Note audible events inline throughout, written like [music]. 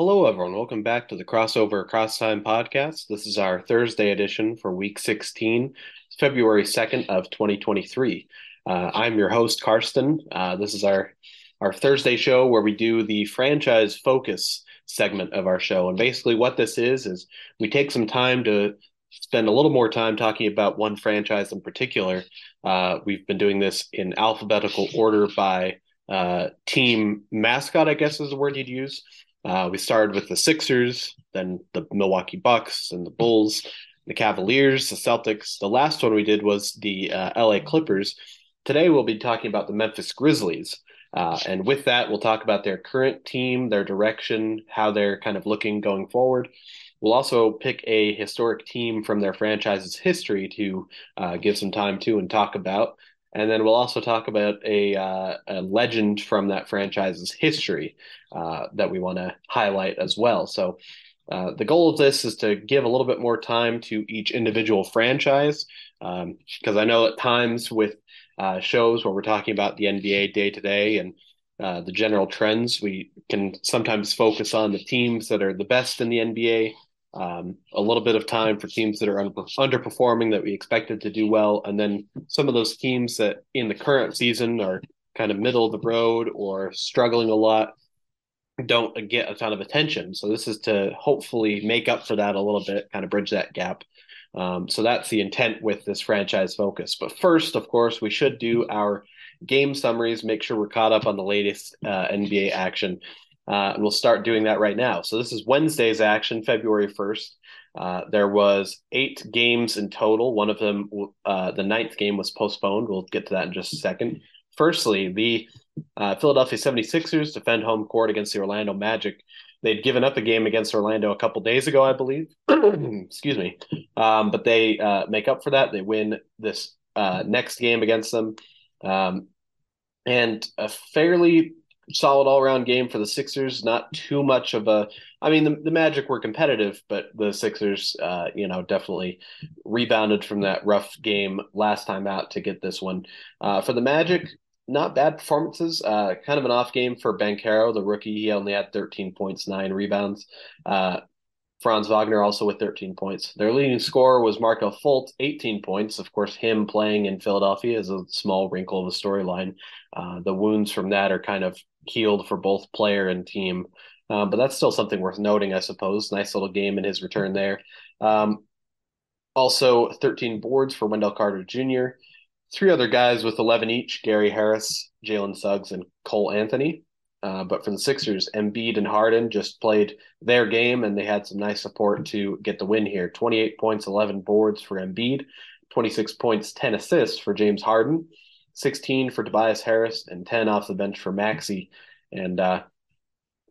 Hello, everyone. Welcome back to the Crossover Across Time podcast. This is our Thursday edition for week 16, February 2nd of 2023. Uh, I'm your host, Karston. Uh, this is our, our Thursday show where we do the franchise focus segment of our show. And basically, what this is, is we take some time to spend a little more time talking about one franchise in particular. Uh, we've been doing this in alphabetical order by uh, team mascot, I guess is the word you'd use. Uh, we started with the Sixers, then the Milwaukee Bucks, and the Bulls, the Cavaliers, the Celtics. The last one we did was the uh, LA Clippers. Today we'll be talking about the Memphis Grizzlies. Uh, and with that, we'll talk about their current team, their direction, how they're kind of looking going forward. We'll also pick a historic team from their franchise's history to uh, give some time to and talk about. And then we'll also talk about a, uh, a legend from that franchise's history uh, that we want to highlight as well. So, uh, the goal of this is to give a little bit more time to each individual franchise because um, I know at times with uh, shows where we're talking about the NBA day to day and uh, the general trends, we can sometimes focus on the teams that are the best in the NBA um, a little bit of time for teams that are un- underperforming that we expected to do well, and then some of those teams that in the current season are kind of middle of the road or struggling a lot don't get a ton of attention. So this is to hopefully make up for that a little bit, kind of bridge that gap. Um, so that's the intent with this franchise focus. But first, of course, we should do our game summaries, make sure we're caught up on the latest uh, NBA action. Uh, and we'll start doing that right now. So this is Wednesday's action, February 1st. Uh, there was eight games in total. One of them, uh, the ninth game, was postponed. We'll get to that in just a second. Firstly, the uh, Philadelphia 76ers defend home court against the Orlando Magic. They'd given up a game against Orlando a couple days ago, I believe. [clears throat] Excuse me. Um, but they uh, make up for that. They win this uh, next game against them. Um, and a fairly solid all around game for the Sixers. Not too much of a. I mean, the, the Magic were competitive, but the Sixers, uh, you know, definitely rebounded from that rough game last time out to get this one. Uh, for the Magic, not bad performances. Uh, kind of an off game for Banchero, the rookie. He only had 13 points, nine rebounds. Uh, Franz Wagner also with 13 points. Their leading scorer was Markelle Fultz, 18 points. Of course, him playing in Philadelphia is a small wrinkle of the storyline. Uh, the wounds from that are kind of healed for both player and team. Um, but that's still something worth noting, I suppose. Nice little game in his return there. Um, also, 13 boards for Wendell Carter Jr. Three other guys with 11 each Gary Harris, Jalen Suggs, and Cole Anthony. Uh, but for the Sixers, Embiid and Harden just played their game and they had some nice support to get the win here. 28 points, 11 boards for Embiid, 26 points, 10 assists for James Harden, 16 for Tobias Harris, and 10 off the bench for Maxi. And uh,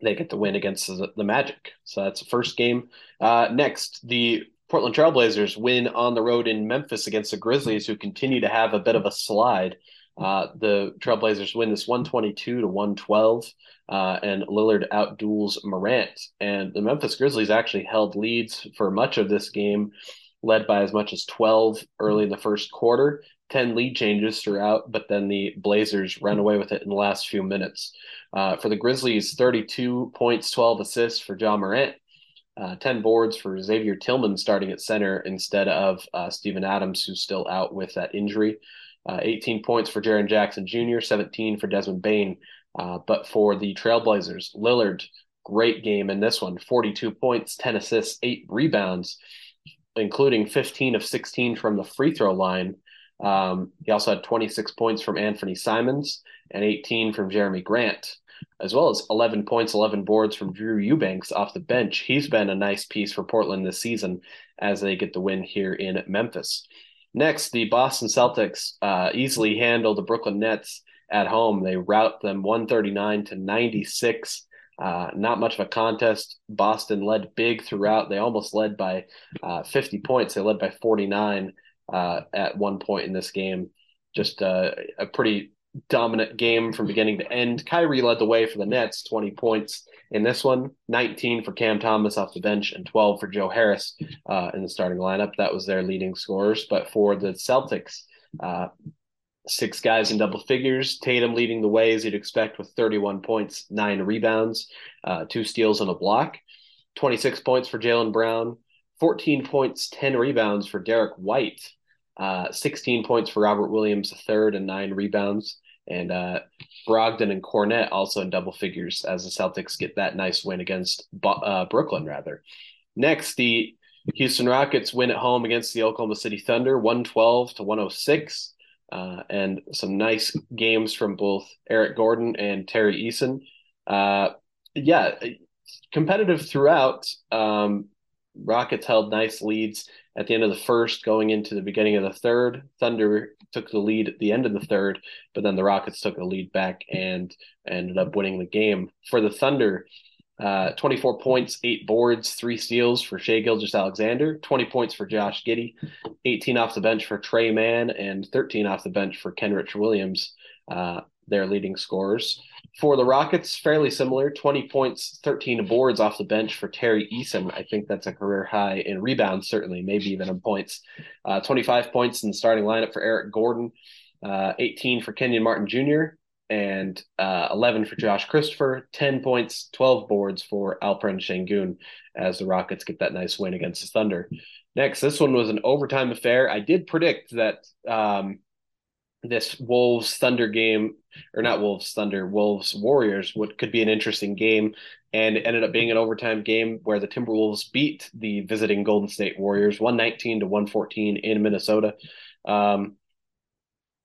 they get the win against the, Magic. So that's the first game. Uh, next, the Portland Trailblazers win on the road in Memphis against the Grizzlies, who continue to have a bit of a slide. Uh, the Trailblazers win this 122 to 112, uh, and Lillard outduels Morant. And the Memphis Grizzlies actually held leads for much of this game, led by as much as 12 early in the first quarter, 10 lead changes throughout, but then the Blazers ran away with it in the last few minutes. Uh, for the Grizzlies, 32 points, 12 assists for Ja Morant. Uh, 10 boards for Xavier Tillman starting at center instead of uh, Steven Adams, who's still out with that injury. Uh, 18 points for Jaren Jackson Jr., 17 for Desmond Bane. Uh, but for the Trailblazers, Lillard, great game in this one 42 points, 10 assists, eight rebounds, including 15 of 16 from the free throw line. Um, he also had 26 points from Anfernee Simons and 18 from Jerami Grant, as well as 11 points, 11 boards from Drew Eubanks off the bench. He's been a nice piece for Portland this season as they get the win here in Memphis. Next, the Boston Celtics uh, easily handle the Brooklyn Nets at home. They rout them 139 to 96. Uh, not much of a contest. Boston led big throughout. They almost led by uh, 50 points. They led by 49 uh, at one point in this game. Just uh, a pretty dominant game from beginning to end. Kyrie led the way for the Nets, 20 points in this one, 19 for Cam Thomas off the bench, and 12 for Joe Harris uh, in the starting lineup. That was their leading scorers. But for the Celtics, uh, six guys in double figures. Tatum leading the way as you'd expect with 31 points, nine rebounds, uh, two steals, and a block. 26 points for Jaylen Brown, 14 points, 10 rebounds for Derrick White, uh, 16 points for Robert Williams, third, and nine rebounds. And uh, Brogdon and Kornet also in double figures as the Celtics get that nice win against uh, Brooklyn, rather. Next, the Houston Rockets win at home against the Oklahoma City Thunder, 112 to 106. Uh, and some nice games from both Eric Gordon and Tari Eason. Uh, yeah, competitive throughout. Um, Rockets held nice leads at the end of the first, going into the beginning of the third. Thunder took the lead at the end of the third, but then the Rockets took the lead back and ended up winning the game. For the Thunder, uh, 24 points, eight boards, three steals for Shai Gilgeous-Alexander, 20 points for Josh Giddey, 18 off the bench for Tre Mann, and 13 off the bench for Kenrich Williams, uh, their leading scorers. For the Rockets, fairly similar 20 points, 13 boards off the bench for Tari Eason. I think that's a career high in rebounds, certainly, maybe even in points. Uh, 25 points in the starting lineup for Eric Gordon, uh, 18 for Kenyon Martin Jr., and uh, 11 for Josh Christopher, 10 points, 12 boards for Alperen Sengun as the Rockets get that nice win against the Thunder. Next, this one was an overtime affair. I did predict that um, this Wolves Thunder game, or not Wolves Thunder, Wolves Warriors what could be an interesting game, and it ended up being an overtime game where the Timberwolves beat the visiting Golden State Warriors, one nineteen to one fourteen in Minnesota. Um,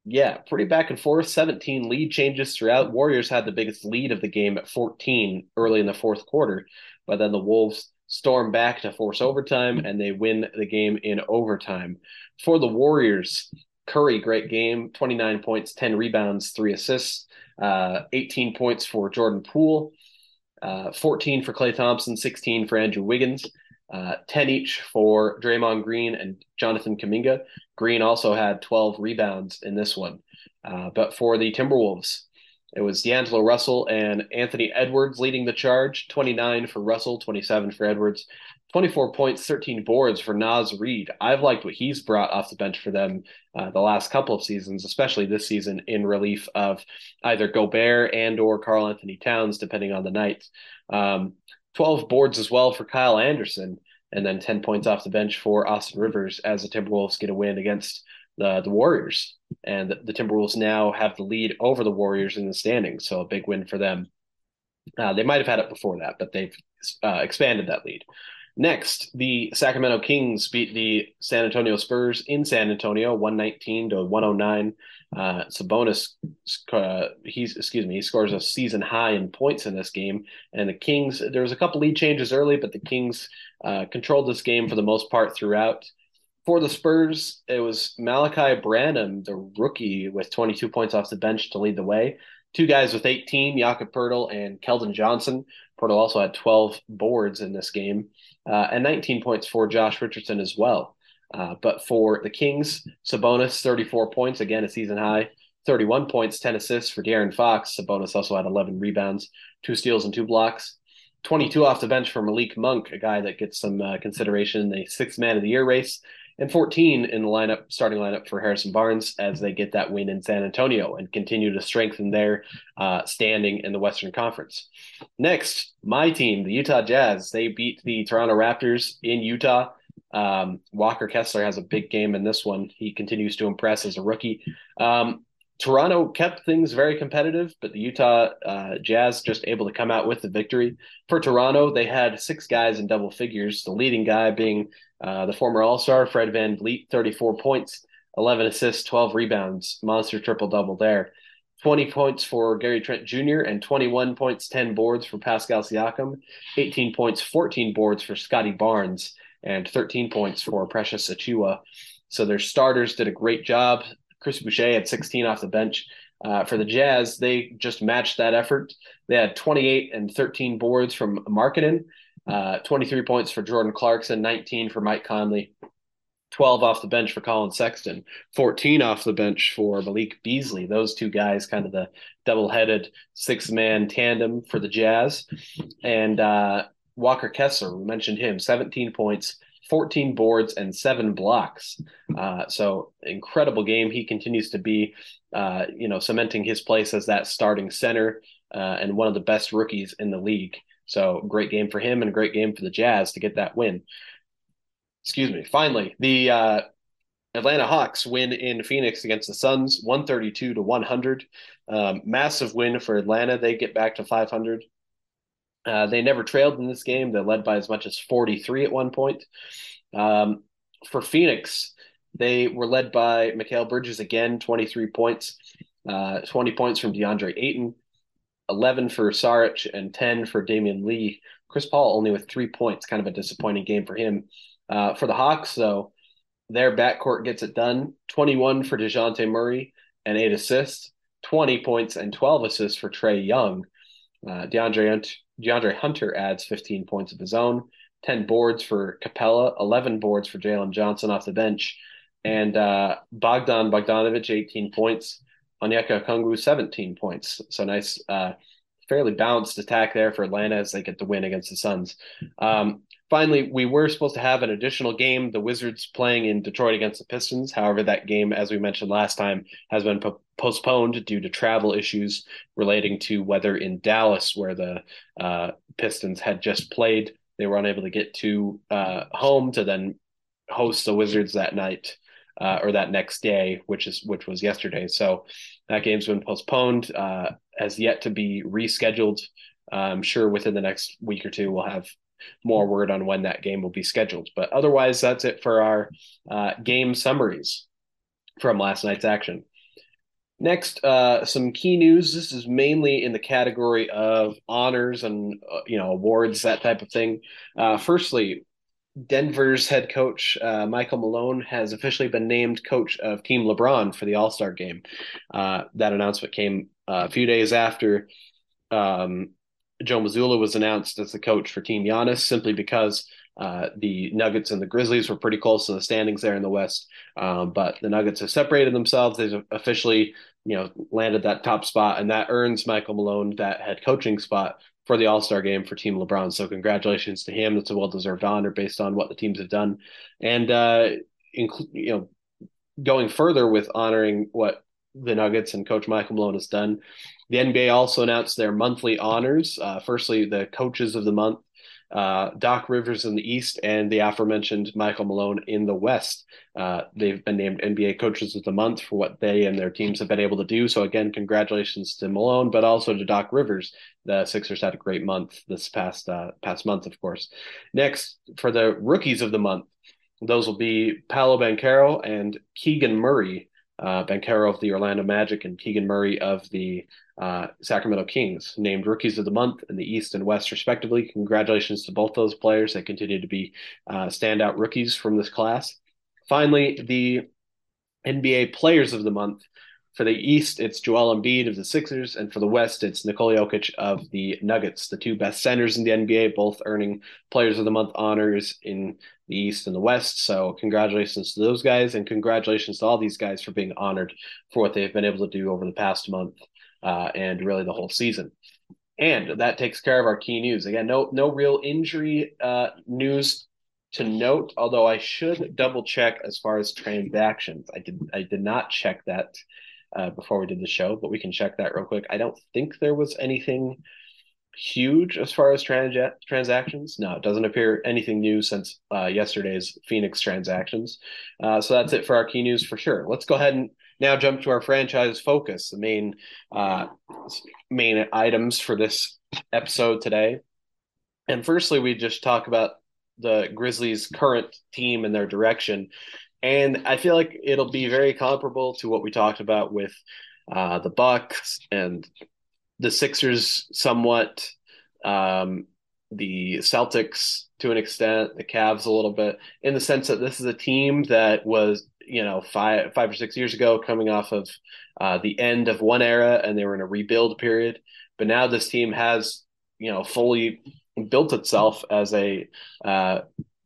yeah, pretty back and forth. 17 lead changes throughout. Warriors had the biggest lead of the game at 14 early in the fourth quarter, but then the Wolves storm back to force overtime and they win the game in overtime. For the Warriors, Curry, great game. 29 points, 10 rebounds, three assists, uh, 18 points for Jordan Poole, uh, 14 for Klay Thompson, 16 for Andrew Wiggins. Uh, 10 each for Draymond Green and Jonathan Kuminga. Green also had 12 rebounds in this one. Uh, but for the Timberwolves, it was D'Angelo Russell and Anthony Edwards leading the charge. 29 for Russell, 27 for Edwards, 24 points, 13 boards for Naz Reid. I've liked what he's brought off the bench for them uh, the last couple of seasons, especially this season in relief of either Gobert and or Karl Anthony Towns, depending on the night. Um, 12 boards as well for Kyle Anderson, and then 10 points off the bench for Austin Rivers as the Timberwolves get a win against the, the Warriors. And the, the Timberwolves now have the lead over the Warriors in the standings, so a big win for them. Uh, they might have had it before that, but they've uh, expanded that lead. Next, the Sacramento Kings beat the San Antonio Spurs in San Antonio, 119 to 109. Uh, Sabonis, uh, he's excuse me, he scores a season high in points in this game. And the Kings, there was a couple lead changes early, but the Kings uh, controlled this game for the most part throughout. For the Spurs, it was Malaki Branham, the rookie, with 22 points off the bench to lead the way. Two guys with 18, Jakob Poeltl and Keldon Johnson. Poeltl also had 12 boards in this game, uh, and 19 points for Josh Richardson as well. Uh, but for the Kings, Sabonis, 34 points, again, a season high, 31 points, 10 assists for De'Aaron Fox. Sabonis also had 11 rebounds, two steals, and two blocks. 22 off the bench for Malik Monk, a guy that gets some uh, consideration in the sixth man of the year race, and 14 in the lineup, starting lineup for Harrison Barnes as they get that win in San Antonio and continue to strengthen their uh, standing in the Western Conference. Next, my team, the Utah Jazz, they beat the Toronto Raptors in Utah um, Walker Kessler has a big game in this one. He continues to impress as a rookie. Um, Toronto kept things very competitive, but the Utah uh, Jazz just able to come out with the victory. For Toronto, they had six guys in double figures, the leading guy being uh, the former All Star Fred Van VanVleet, 34 points, 11 assists, 12 rebounds, monster triple double there. 20 points for Gary Trent Jr. and 21 points, 10 boards for Pascal Siakam, 18 points, 14 boards for Scottie Barnes and 13 points for Precious Achiuwa. So their starters did a great job. Chris Boucher had 16 off the bench. Uh, for the Jazz, they just matched that effort. They had 28 and 13 boards from Markkanen, uh, 23 points for Jordan Clarkson, 19 for Mike Conley, 12 off the bench for Collin Sexton, 14 off the bench for Malik Beasley. Those two guys, kind of the double headed six man tandem for the Jazz. And uh, Walker Kessler, we mentioned him, 17 points, 14 boards, and seven blocks. Uh, so incredible game. He continues to be, uh, you know, cementing his place as that starting center uh, and one of the best rookies in the league. So great game for him and a great game for the Jazz to get that win. Excuse me. Finally, the uh, Atlanta Hawks win in Phoenix against the Suns, 132 to 100. Um, massive win for Atlanta. They get back to 500. Uh, they never trailed in this game. They led by as much as 43 at one point. Um, for Phoenix, they were led by Mikal Bridges again, 23 points, uh, 20 points from DeAndre Ayton, 11 for Saric, and 10 for Damion Lee. Chris Paul only with three points, kind of a disappointing game for him. Uh, for the Hawks, though, their backcourt gets it done 21 for DeJounte Murray and eight assists, 20 points and 12 assists for Trae Young. Uh, DeAndre, DeAndre Hunter adds 15 points of his own, 10 boards for Capela, 11 boards for Jalen Johnson off the bench, and uh, Bogdan Bogdanovic, 18 points. Onyeka Okongwu, 17 points. So nice, uh, fairly balanced attack there for Atlanta as they get the win against the Suns. Um, finally, we were supposed to have an additional game, the Wizards playing in Detroit against the Pistons. However, that game, as we mentioned last time, has been po- postponed due to travel issues relating to weather in Dallas, where the uh, Pistons had just played. They were unable to get to uh, home to then host the Wizards that night. Uh, or that next day, which is which was yesterday. So that game's been postponed, uh, has yet to be rescheduled. I'm sure within the next week or two we'll have more word on when that game will be scheduled. But otherwise, that's it for our uh, game summaries from last night's action. Next, uh, some key news. This is mainly in the category of honors and uh, you know awards, that type of thing. Uh, firstly, Denver's head coach uh, Michael Malone has officially been named coach of Team LeBron for the All Star game. Uh, that announcement came uh, a few days after um, Joe Mazzulla was announced as the coach for Team Giannis simply because uh, the Nuggets and the Grizzlies were pretty close in the standings there in the West. Um, but the Nuggets have separated themselves. They've officially, you know, landed that top spot, and that earns Michael Malone that head coaching spot for the All Star game for Team LeBron. So congratulations to him. That's a well deserved honor based on what the teams have done, and uh, you know, going further with honoring what the Nuggets and Coach Michael Malone has done. The NBA also announced their monthly honors. Uh, firstly, the coaches of the month, uh, Doc Rivers in the East, and the aforementioned Michael Malone in the West. Uh, they've been named NBA coaches of the month for what they and their teams have been able to do. So again, congratulations to Malone, but also to Doc Rivers. The Sixers had a great month this past uh, past month, of course. Next, for the rookies of the month, those will be Paolo Banchero and Keegan Murray uh, Banchero of the Orlando Magic and Keegan Murray of the uh, Sacramento Kings, named rookies of the month in the East and West, respectively. Congratulations to both those players. They continue to be uh, standout rookies from this class. Finally, the NBA Players of the Month. For the East, it's Joel Embiid of the Sixers, and for the West, it's Nikola Jokic of the Nuggets, the two best centers in the NBA, both earning Players of the Month honors in the East and the West. So, congratulations to those guys, and congratulations to all these guys for being honored for what they've been able to do over the past month uh, and really the whole season. And that takes care of our key news. Again, no no real injury uh, news to note, although I should double check as far as transactions. I did I did not check that uh, before we did the show, but we can check that real quick. I don't think there was anything huge as far as trans- transactions. No, it doesn't appear anything new since uh, yesterday's Phoenix transactions. Uh, so that's it for our key news for sure. Let's go ahead and now jump to our franchise focus, the main uh, main items for this episode today. And firstly, we just talk about the Grizzlies' current team and their direction. And I feel like it'll be very comparable to what we talked about with uh, the Bucks and the Sixers, somewhat, um, the Celtics to an extent, the Cavs a little bit, in the sense that this is a team that was, you know, five five or six years ago, coming off of uh, the end of one era, and they were in a rebuild period. But now this team has, you know, fully built itself as a uh,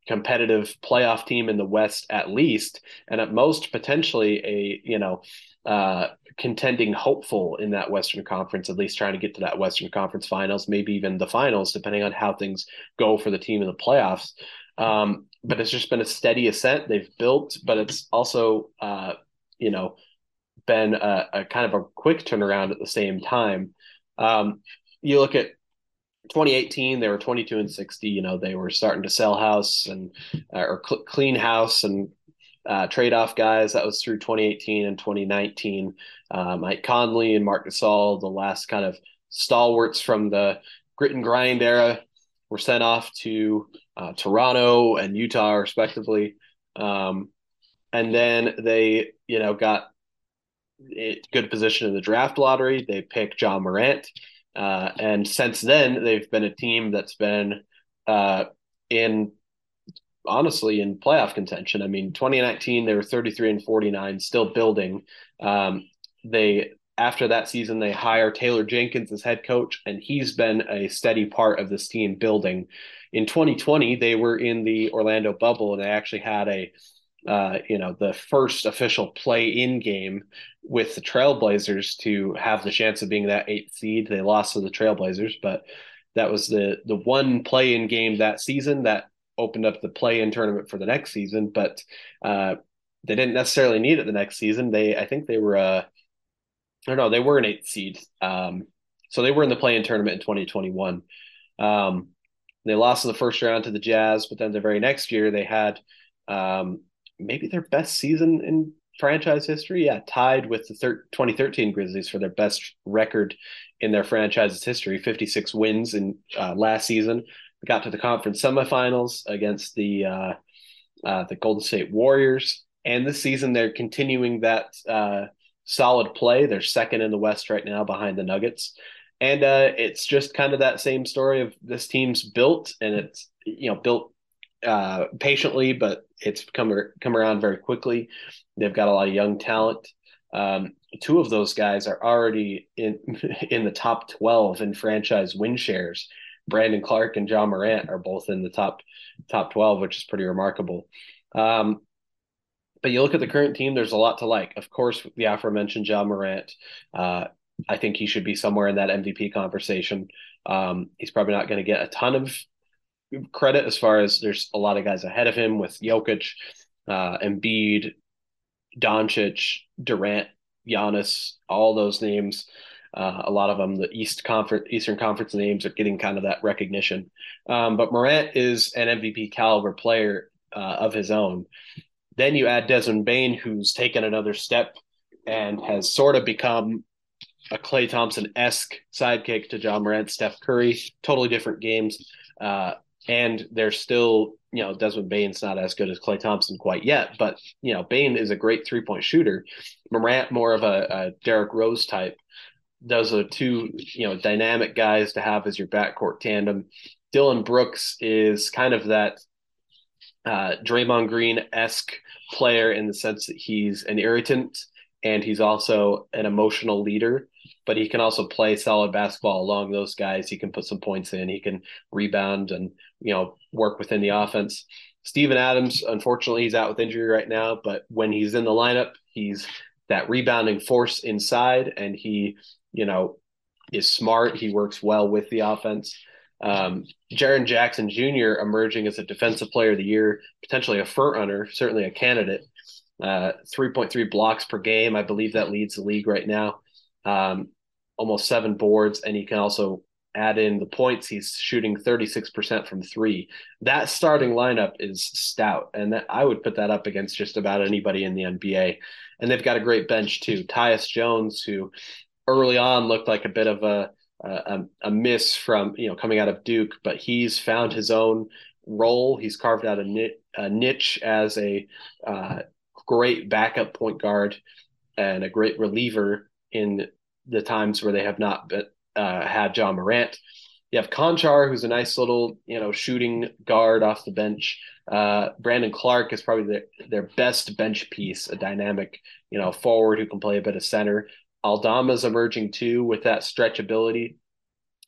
competitive playoff team in the West at least, and at most potentially a you know uh, contending hopeful in that Western Conference, at least trying to get to that Western Conference Finals, maybe even the finals, depending on how things go for the team in the playoffs. Um, but it's just been a steady ascent. They've built, but it's also, uh, you know, been a, a, kind of a quick turnaround at the same time. Um, you look at 2018, they were 22 and 60. You know, they were starting to sell house and uh, or cl- clean house and uh, trade off guys. That was through 2018 and 2019. Uh, Mike Conley and Marc Gasol, the last kind of stalwarts from the grit and grind era, were sent off to uh, Toronto and Utah, respectively. Um, and then they, you know, got a good position in the draft lottery. They picked Ja Morant. Uh, and since then, they've been a team that's been uh, in honestly in playoff contention. I mean, 2019 they were 33 and 49, still building. Um, they after that season they hire Taylor Jenkins as head coach, and he's been a steady part of this team building. In 2020, they were in the Orlando bubble, and they actually had a uh, you know, the first official play-in game with the Trailblazers to have the chance of being that eighth seed. They lost to the Trailblazers, but that was the the one play-in game that season that opened up the play-in tournament for the next season. But uh, they didn't necessarily need it the next season. They, I think, they were, uh, I don't know, they were an eighth seed. Um, so they were in the play-in tournament in 2021. Um, they lost in the first round to the Jazz, but then the very next year they had um, maybe their best season in franchise history. Yeah, tied with the thir- 2013 Grizzlies for their best record in their franchise's history 56 wins in uh, last season. Got to the conference semifinals against the uh, uh, the Golden State Warriors. And this season, they're continuing that uh, solid play. They're second in the West right now behind the Nuggets. And uh, it's just kind of that same story of this team's built and it's, you know, built uh, patiently, but it's come come around very quickly. They've got a lot of young talent. Um, two of those guys are already in [laughs] in the top twelve in franchise win shares. Brandon Clark and Ja Morant are both in the top top twelve, which is pretty remarkable. Um, but you look at the current team, there's a lot to like. Of course, the aforementioned Ja Morant. Uh, I think he should be somewhere in that MVP conversation. Um, he's probably not going to get a ton of credit as far as there's a lot of guys ahead of him with Jokic, uh, Embiid, Doncic, Durant, Giannis, all those names. Uh, a lot of them, the East Conference, Eastern Conference names are getting kind of that recognition. Um, but Morant is an MVP caliber player uh, of his own. Then you add Desmond Bane, who's taken another step and has sort of become a Klay Thompson esque sidekick to Ja Morant, Steph Curry. Totally different games. Uh, and they're still, you know, Desmond Bane's not as good as Klay Thompson quite yet, but you know, Bane is a great three point shooter. Morant more of a, a Rose type. Those are two, you know, dynamic guys to have as your backcourt tandem. Dillon Brooks is kind of that uh, Draymond Green esque player in the sense that he's an irritant and he's also an emotional leader but he can also play solid basketball along those guys. He can put some points in. He can rebound and you know work within the offense. Steven Adams, unfortunately, he's out with injury right now, but when he's in the lineup, he's that rebounding force inside, and he you know is smart. He works well with the offense. Um, Jaren Jackson Jr. emerging as a defensive player of the year, potentially a front runner, certainly a candidate. Uh, 3.3 blocks per game. I believe that leads the league right now. Um, almost seven boards, and he can also add in the points. He's shooting 36% from three. That starting lineup is stout, and that, I would put that up against just about anybody in the NBA. And they've got a great bench too. Tyus Jones, who early on looked like a bit of a a, a miss from you know coming out of Duke, but he's found his own role. He's carved out a, niche as a uh, great backup point guard and a great reliever in the times where they have not uh, had Ja Morant. You have Konchar, who's a nice little, you know, shooting guard off the bench. Uh, Brandon Clark is probably their, their best bench piece, a dynamic, you know, forward who can play a bit of center. Aldama's emerging too with that stretchability.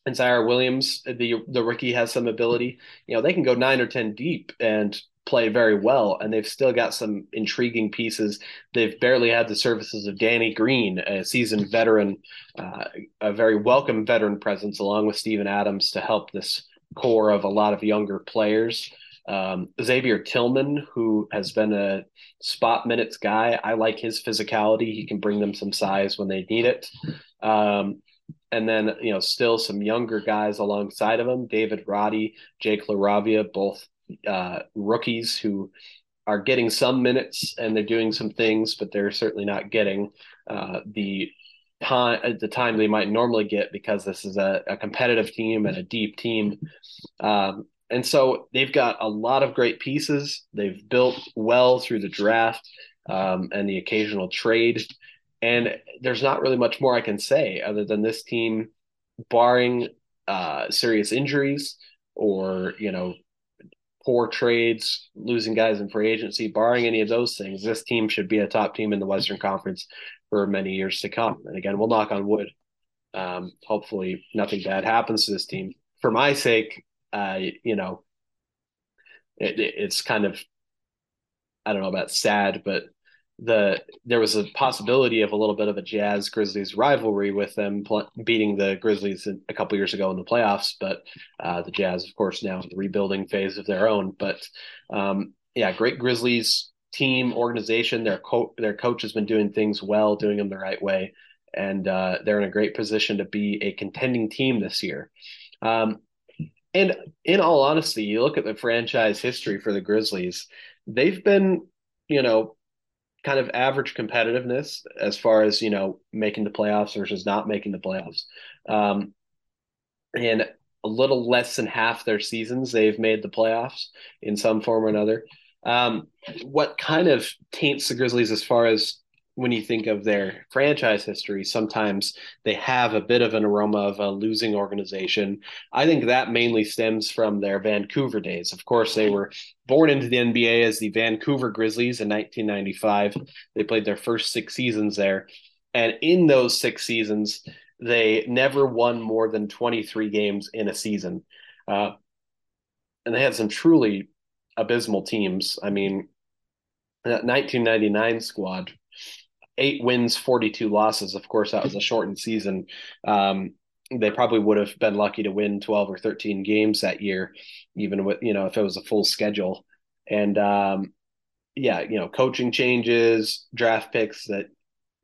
And Ziaire Williams, the the rookie, has some ability. You know, they can go nine or ten deep and play very well, and they've still got some intriguing pieces. They've barely had the services of Danny Green, a seasoned veteran, uh, a very welcome veteran presence, along with Steven Adams to help this core of a lot of younger players. Um, Xavier Tillman, who has been a spot minutes guy, I like his physicality. He can bring them some size when they need it. Um, and then you know still some younger guys alongside of him david roddy jake laravia both uh, rookies who are getting some minutes and they're doing some things but they're certainly not getting uh, the time the time they might normally get because this is a, a competitive team and a deep team. Um, and so they've got a lot of great pieces. They've built well through the draft um, and the occasional trade. And there's not really much more I can say other than this team, barring uh, serious injuries or, you know, poor trades, losing guys in free agency, barring any of those things, this team should be a top team in the Western Conference for many years to come. And again, we'll knock on wood. Um, hopefully, nothing bad happens to this team. For my sake, uh, you know, it, it's kind of, I don't know about sad, but the there was a possibility of a little bit of a Jazz Grizzlies rivalry with them pl- beating the Grizzlies a couple years ago in the playoffs, but uh, the Jazz, of course, now in the rebuilding phase of their own. But um, yeah, great Grizzlies team organization. Their co- their coach has been doing things well, doing them the right way, and uh, they're in a great position to be a contending team this year. Um, and in all honesty, you look at the franchise history for the Grizzlies; they've been, you know, kind of average competitiveness as far as you know making the playoffs versus not making the playoffs. Um, and a little less than half their seasons they've made the playoffs in some form or another. Um, what kind of taints the Grizzlies as far as when you think of their franchise history, sometimes they have a bit of an aroma of a losing organization. I think that mainly stems from their Vancouver days. Of course, they were born into the NBA as the Vancouver Grizzlies in 1995. They played their first six seasons there. And in those six seasons, they never won more than 23 games in a season. Uh, and they had some truly abysmal teams. I mean, that 1999 squad eight wins, 42 losses. Of course, that was a shortened season. Um, they probably would have been lucky to win 12 or 13 games that year, even with, you know, if it was a full schedule. And um, yeah, you know, coaching changes, draft picks that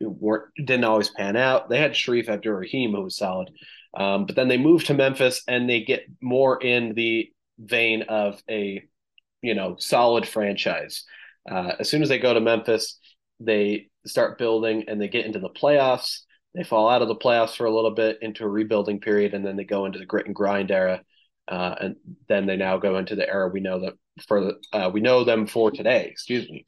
weren't didn't always pan out. They had Shareef Abdur-Rahim, who was solid. Um, but then they moved to Memphis and they get more in the vein of a, you know, solid franchise. Uh, as soon as they go to Memphis, they start building and they get into the playoffs. They fall out of the playoffs for a little bit into a rebuilding period, and then they go into the grit and grind era. Uh, and then they now go into the era we know that for the uh, we know them for today. Excuse me.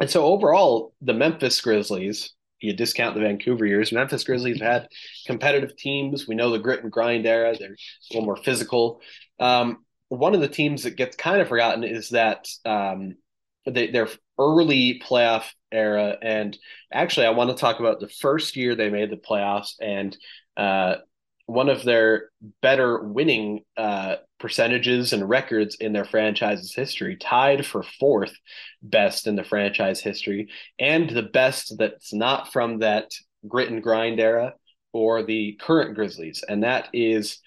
And so overall, the Memphis Grizzlies, you discount the Vancouver years, Memphis Grizzlies had competitive teams. We know the grit and grind era; they're a little more physical. Um, one of the teams that gets kind of forgotten is that um, they, their early playoff era. And actually, I want to talk about the first year they made the playoffs and uh, one of their better winning uh, percentages and records in their franchise's history, tied for fourth best in the franchise history, and the best that's not from that grit and grind era or the current Grizzlies. And that is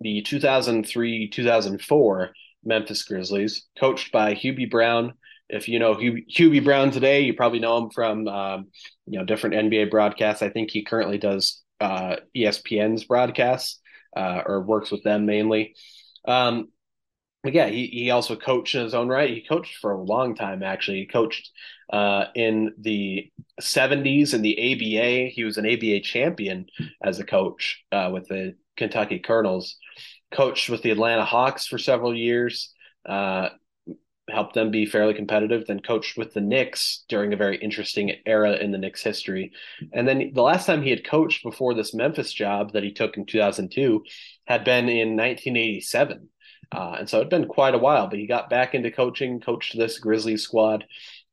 the 2003 2004 Memphis Grizzlies, coached by Hubie Brown if you know Hubie, Brown today, you probably know him from um, you know different NBA broadcasts. I think he currently does uh, ESPN's broadcasts uh, or works with them mainly. Um, but yeah, he, he also coached in his own right. He coached for a long time, actually. He coached uh, in the 70s in the ABA. He was an ABA champion as a coach uh, with the Kentucky Colonels. Coached with the Atlanta Hawks for several years. Helped them be fairly competitive, then coached with the Knicks during a very interesting era in the Knicks history. And then the last time he had coached before this Memphis job that he took in 2002 had been in 1987. Uh, and so it'd been quite a while, but he got back into coaching, coached this Grizzlies squad,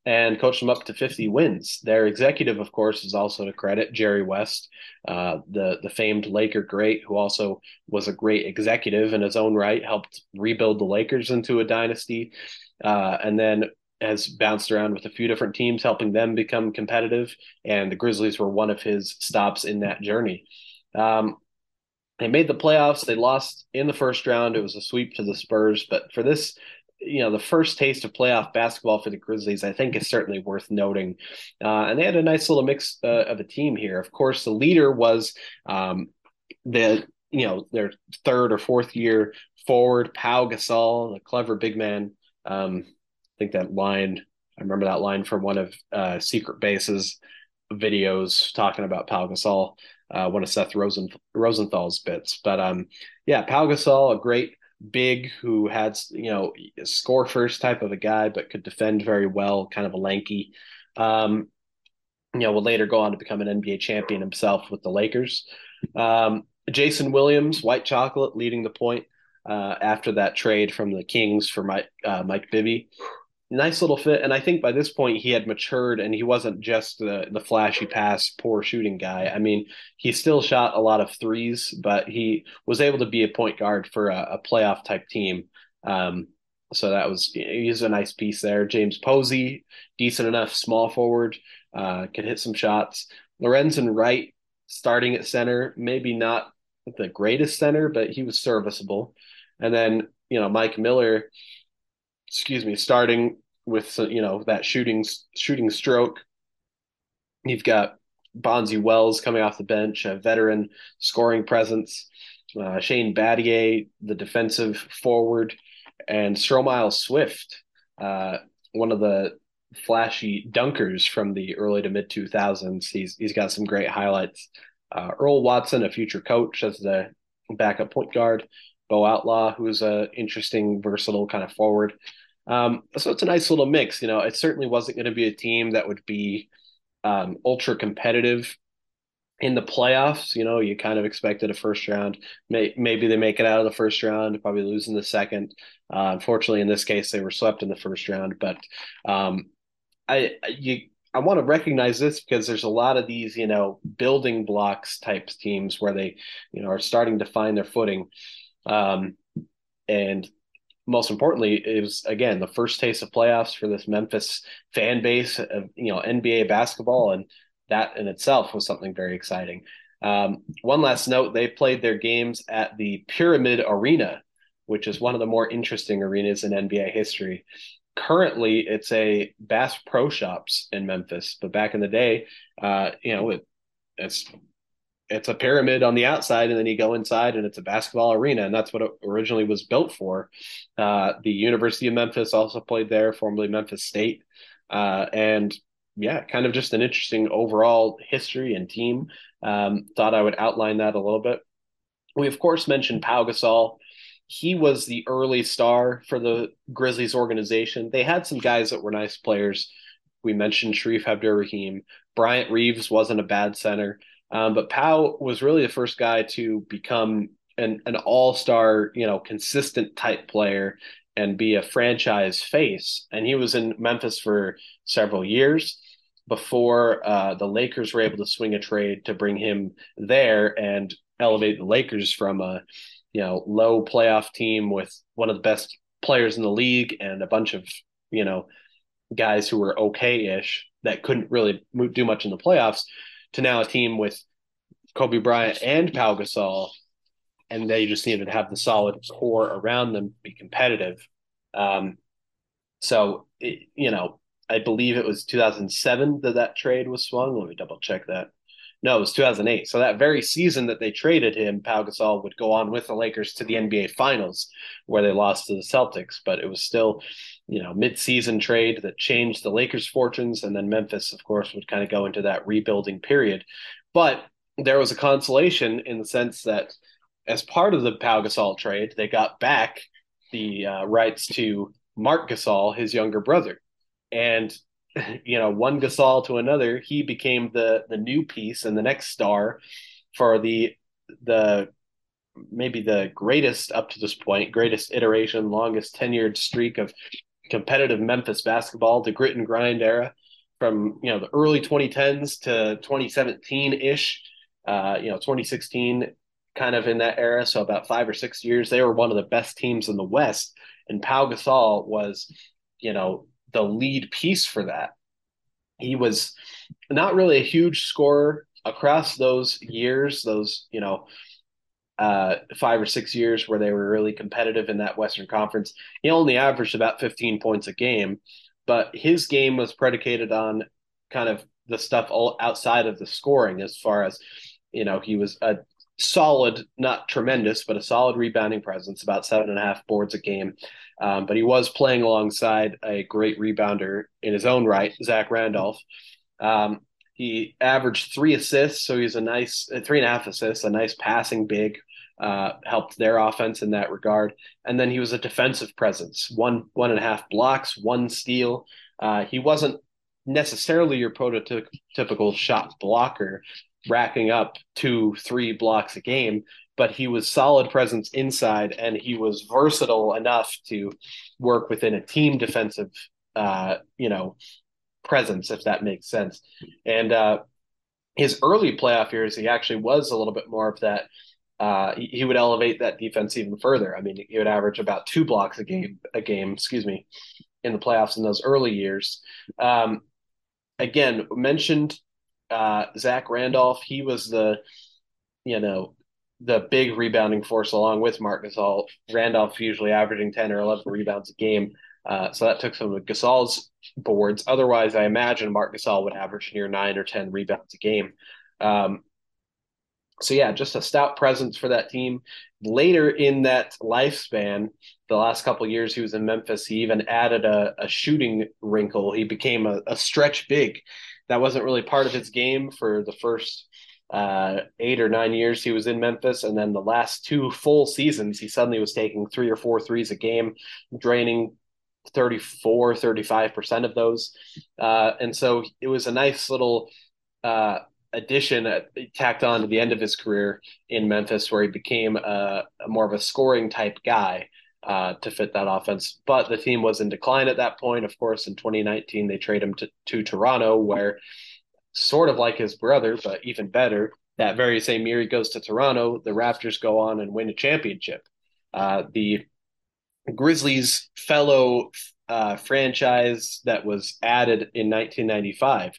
and coached them up to 50 wins. Their executive, of course, is also to credit Jerry West, uh, the the famed Laker great, who also was a great executive in his own right, helped rebuild the Lakers into a dynasty uh, and then has bounced around with a few different teams, helping them become competitive. And the Grizzlies were one of his stops in that journey. Um, they made the playoffs. They lost in the first round. It was a sweep to the Spurs. But for this you know the first taste of playoff basketball for the Grizzlies, I think is certainly worth noting. Uh, and they had a nice little mix uh, of a team here. Of course, the leader was um, the you know their third or fourth year forward Pau Gasol, the clever big man. Um, I think that line. I remember that line from one of uh, Secret Base's videos talking about Pau Gasol, uh, one of Seth Rosen, Rosenthal's bits. But um, yeah, Pau Gasol, a great big who had you know score first type of a guy, but could defend very well, kind of a lanky. Um, you know, will later go on to become an NBA champion himself with the Lakers. Um, Jason Williams, white chocolate, leading the point uh, after that trade from the Kings for Mike uh, Mike Bibby. Nice little fit, and I think by this point he had matured, and he wasn't just the the flashy pass, poor shooting guy. I mean, he still shot a lot of threes, but he was able to be a point guard for a, a playoff type team. Um, so that was he's a nice piece there. James Posey, decent enough small forward, uh, could hit some shots. Lorenzen Wright starting at center, maybe not the greatest center, but he was serviceable. And then, you know, Mike Miller, excuse me, starting with you know that shooting shooting stroke. You've got Bonzi Wells coming off the bench, a veteran scoring presence. Uh, Shane Battier, the defensive forward, and Stromile Swift, uh, one of the flashy dunkers from the early to mid 2000s. He's he's got some great highlights. Uh, Earl Watson, a future coach as the backup point guard. Bo Outlaw, who's a interesting, versatile kind of forward. Um, so it's a nice little mix. You know, it certainly wasn't going to be a team that would be um, ultra competitive in the playoffs. You know, you kind of expected a first round. May, maybe they make it out of the first round, probably lose in the second. Uh, unfortunately, in this case, they were swept in the first round. But um, I you I want to recognize this because there's a lot of these, you know, building blocks types teams where they, you know, are starting to find their footing. Um, and most importantly, it was again the first taste of playoffs for this Memphis fan base of you know NBA basketball, and that in itself was something very exciting. Um, one last note: they played their games at the Pyramid Arena, which is one of the more interesting arenas in NBA history currently it's a Bass Pro Shops in Memphis, but back in the day, uh, you know, it, it's it's a pyramid on the outside, and then you go inside, and it's a basketball arena, and that's what it originally was built for. Uh, the University of Memphis also played there, formerly Memphis State, uh, and yeah, kind of just an interesting overall history and team. Um, thought I would outline that a little bit. We of course mentioned Pau Gasol he was the early star for the Grizzlies organization. They had some guys that were nice players. We mentioned Shareef Abdur-Rahim. Bryant Reeves wasn't a bad center. Um, but Pau was really the first guy to become an, an all-star, you know, consistent type player and be a franchise face. And he was in Memphis for several years before uh, the Lakers were able to swing a trade to bring him there and elevate the Lakers from a you know low playoff team with one of the best players in the league and a bunch of you know guys who were okay-ish that couldn't really do much in the playoffs to now a team with Kobe Bryant and Pau Gasol and they just needed to have the solid core around them be competitive um, so it, you know I believe it was 2007 that that trade was swung let me double check that no, it was 2008. So that very season that they traded him, Pau Gasol would go on with the Lakers to the NBA Finals, where they lost to the Celtics. But it was still, you know, mid-season trade that changed the Lakers' fortunes, and then Memphis, of course, would kind of go into that rebuilding period. But there was a consolation in the sense that, as part of the Pau Gasol trade, they got back the uh, rights to Marc Gasol, his younger brother, and [laughs] you know, one Gasol to another, he became the the new piece and the next star for the the maybe the greatest up to this point, greatest iteration, longest tenured streak of competitive Memphis basketball, the grit and grind era from you know the early 2010s to 2017 ish, uh, you know 2016 kind of in that era. So about five or six years, they were one of the best teams in the West, and Pau Gasol was you know the lead piece for that. He was not really a huge scorer across those years, those, you know, uh, five or six years where they were really competitive in that Western Conference. He only averaged about 15 points a game, but his game was predicated on kind of the stuff all outside of the scoring, as far as you know, he was a solid, not tremendous, but a solid rebounding presence, about seven and a half boards a game. Um, but he was playing alongside a great rebounder in his own right, Zach Randolph. Um, he averaged three assists, so he's a nice three and a half assists, a nice passing big. Uh, helped their offense in that regard, and then he was a defensive presence. One one and a half blocks, one steal. Uh, he wasn't necessarily your prototypical shot blocker, racking up two, three blocks a game, but he was solid presence inside and he was versatile enough to work within a team defensive, uh, you know, presence, if that makes sense. And uh, his early playoff years, he actually was a little bit more of that. Uh, he, he would elevate that defense even further. I mean, he would average about two blocks a game, a game, excuse me, in the playoffs in those early years. Um, again, mentioned uh, Zach Randolph. He was the, you know, the big rebounding force along with Marc Gasol. Randolph usually averaging 10 or 11 rebounds a game. Uh, so that took some of Gasol's boards. Otherwise, I imagine Marc Gasol would average near nine or 10 rebounds a game. Um, so yeah, just a stout presence for that team. Later in that lifespan, the last couple years he was in Memphis, he even added a, a shooting wrinkle. He became a, a stretch big that wasn't really part of his game for the first uh, eight or nine years he was in Memphis. And then the last two full seasons, he suddenly was taking three or four threes a game, draining 34, 35% of those. Uh, and so it was a nice little uh, addition tacked on to the end of his career in Memphis, where he became a, a more of a scoring type guy uh, to fit that offense. But the team was in decline at that point. Of course, in 2019, they trade him to, to Toronto, where sort of like his brother, but even better, that very same year he goes to Toronto, the Raptors go on and win a championship. Uh, the Grizzlies' fellow uh, franchise that was added in 1995.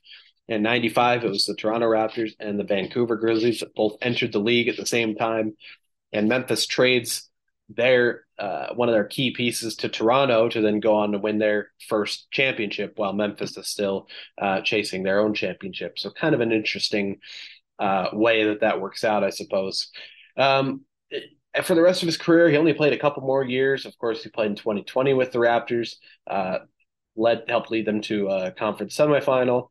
In 95, it was the Toronto Raptors and the Vancouver Grizzlies that both entered the league at the same time. And Memphis trades their uh, one of their key pieces to Toronto to then go on to win their first championship, while Memphis is still uh, chasing their own championship. So, kind of an interesting uh, way that that works out, I suppose. Um, for the rest of his career, he only played a couple more years. Of course, he played in 2020 with the Raptors, uh, led helped lead them to a conference semifinal,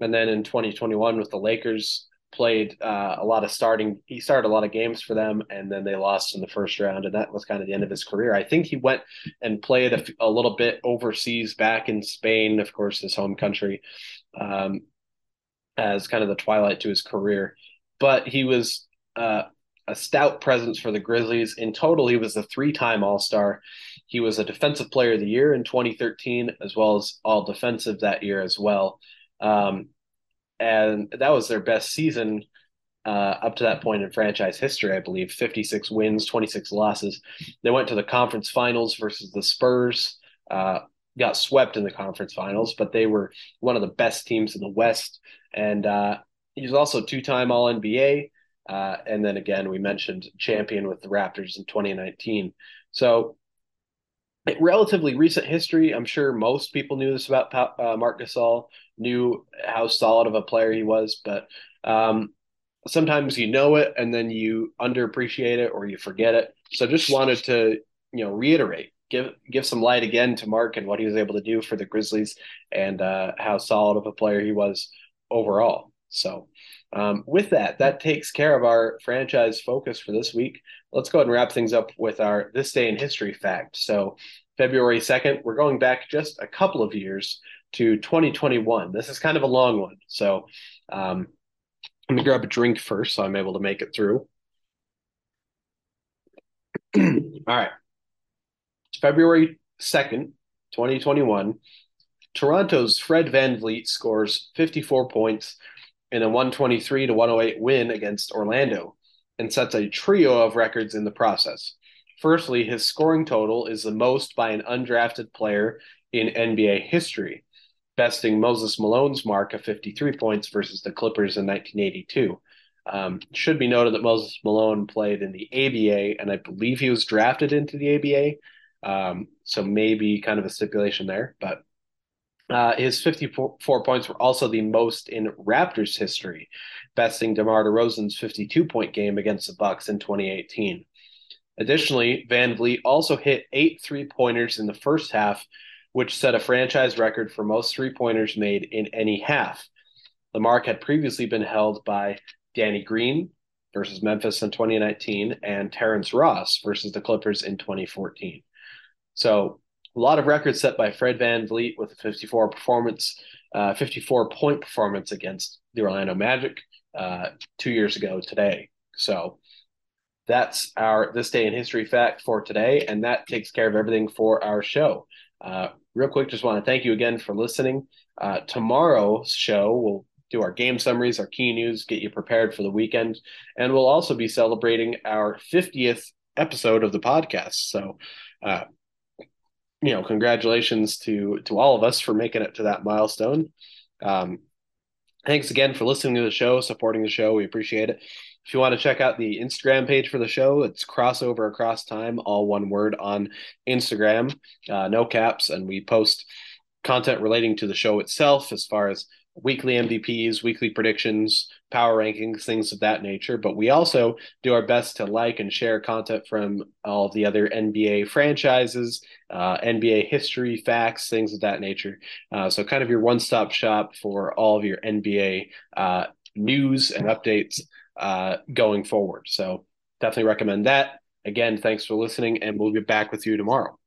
and then in 2021 with the Lakers, played uh, a lot of starting. He started a lot of games for them, and then they lost in the first round, and that was kind of the end of his career. I think he went and played a, a little bit overseas, back in Spain, of course, his home country, um, as kind of the twilight to his career. But he was uh, a stout presence for the Grizzlies. In total, he was a three-time All-Star. He was a Defensive Player of the Year in 2013, as well as All Defensive that year as well. Um, and that was their best season uh, up to that point in franchise history, I believe. 56 wins, 26 losses. They went to the conference finals versus the Spurs. Uh, got swept in the conference finals, but they were one of the best teams in the West. And uh, he was also two-time All NBA. Uh, and then again, we mentioned champion with the Raptors in 2019. So relatively recent history. I'm sure most people knew this about uh, Marc Gasol, knew how solid of a player he was, but um, sometimes you know it and then you underappreciate it or you forget it. So just wanted to, you know, reiterate, give give some light again to Marc and what he was able to do for the Grizzlies and uh, how solid of a player he was overall. So um, with that, that takes care of our franchise focus for this week. Let's go ahead and wrap things up with our this day in history fact. So, February 2nd, we're going back just a couple of years to 2021. This is kind of a long one. So, um, let me grab a drink first so I'm able to make it through. [clears throat] All right. It's February 2nd, 2021. Toronto's Fred Van VanVleet scores 54 points in a 123 to 108 win against Orlando and sets a trio of records in the process. Firstly, his scoring total is the most by an undrafted player in NBA history, besting Moses Malone's mark of 53 points versus the Clippers in 1982. Um, should be noted that Moses Malone played in the ABA, and I believe he was drafted into the ABA. Um, so maybe kind of a stipulation there, but uh, his 54 points were also the most in Raptors history, besting DeMar DeRozan's 52 point game against the Bucks in 2018. Additionally, VanVleet also hit eight three pointers in the first half, which set a franchise record for most three pointers made in any half. The mark had previously been held by Danny Green versus Memphis in 2019 and Terrence Ross versus the Clippers in 2014. So a lot of records set by Fred VanVleet with a 54 performance, uh, 54 point performance against the Orlando Magic uh, two years ago today. So that's our this day in history fact for today, and that takes care of everything for our show. Uh, real quick, just want to thank you again for listening. Uh, tomorrow's show will do our game summaries, our key news, get you prepared for the weekend, and we'll also be celebrating our 50th episode of the podcast. So, uh, you know, congratulations to to all of us for making it to that milestone. Um, thanks again for listening to the show, supporting the show. We appreciate it. If you want to check out the Instagram page for the show, it's crossover across time, all one word on Instagram, uh, no caps, and we post content relating to the show itself as far as weekly MVPs, weekly predictions, power rankings, things of that nature. But we also do our best to like and share content from all the other NBA franchises, uh, NBA history, facts, things of that nature. Uh, so, kind of your one stop shop for all of your NBA uh, news and updates uh, going forward. So, definitely recommend that. Again, thanks for listening, and we'll be back with you tomorrow.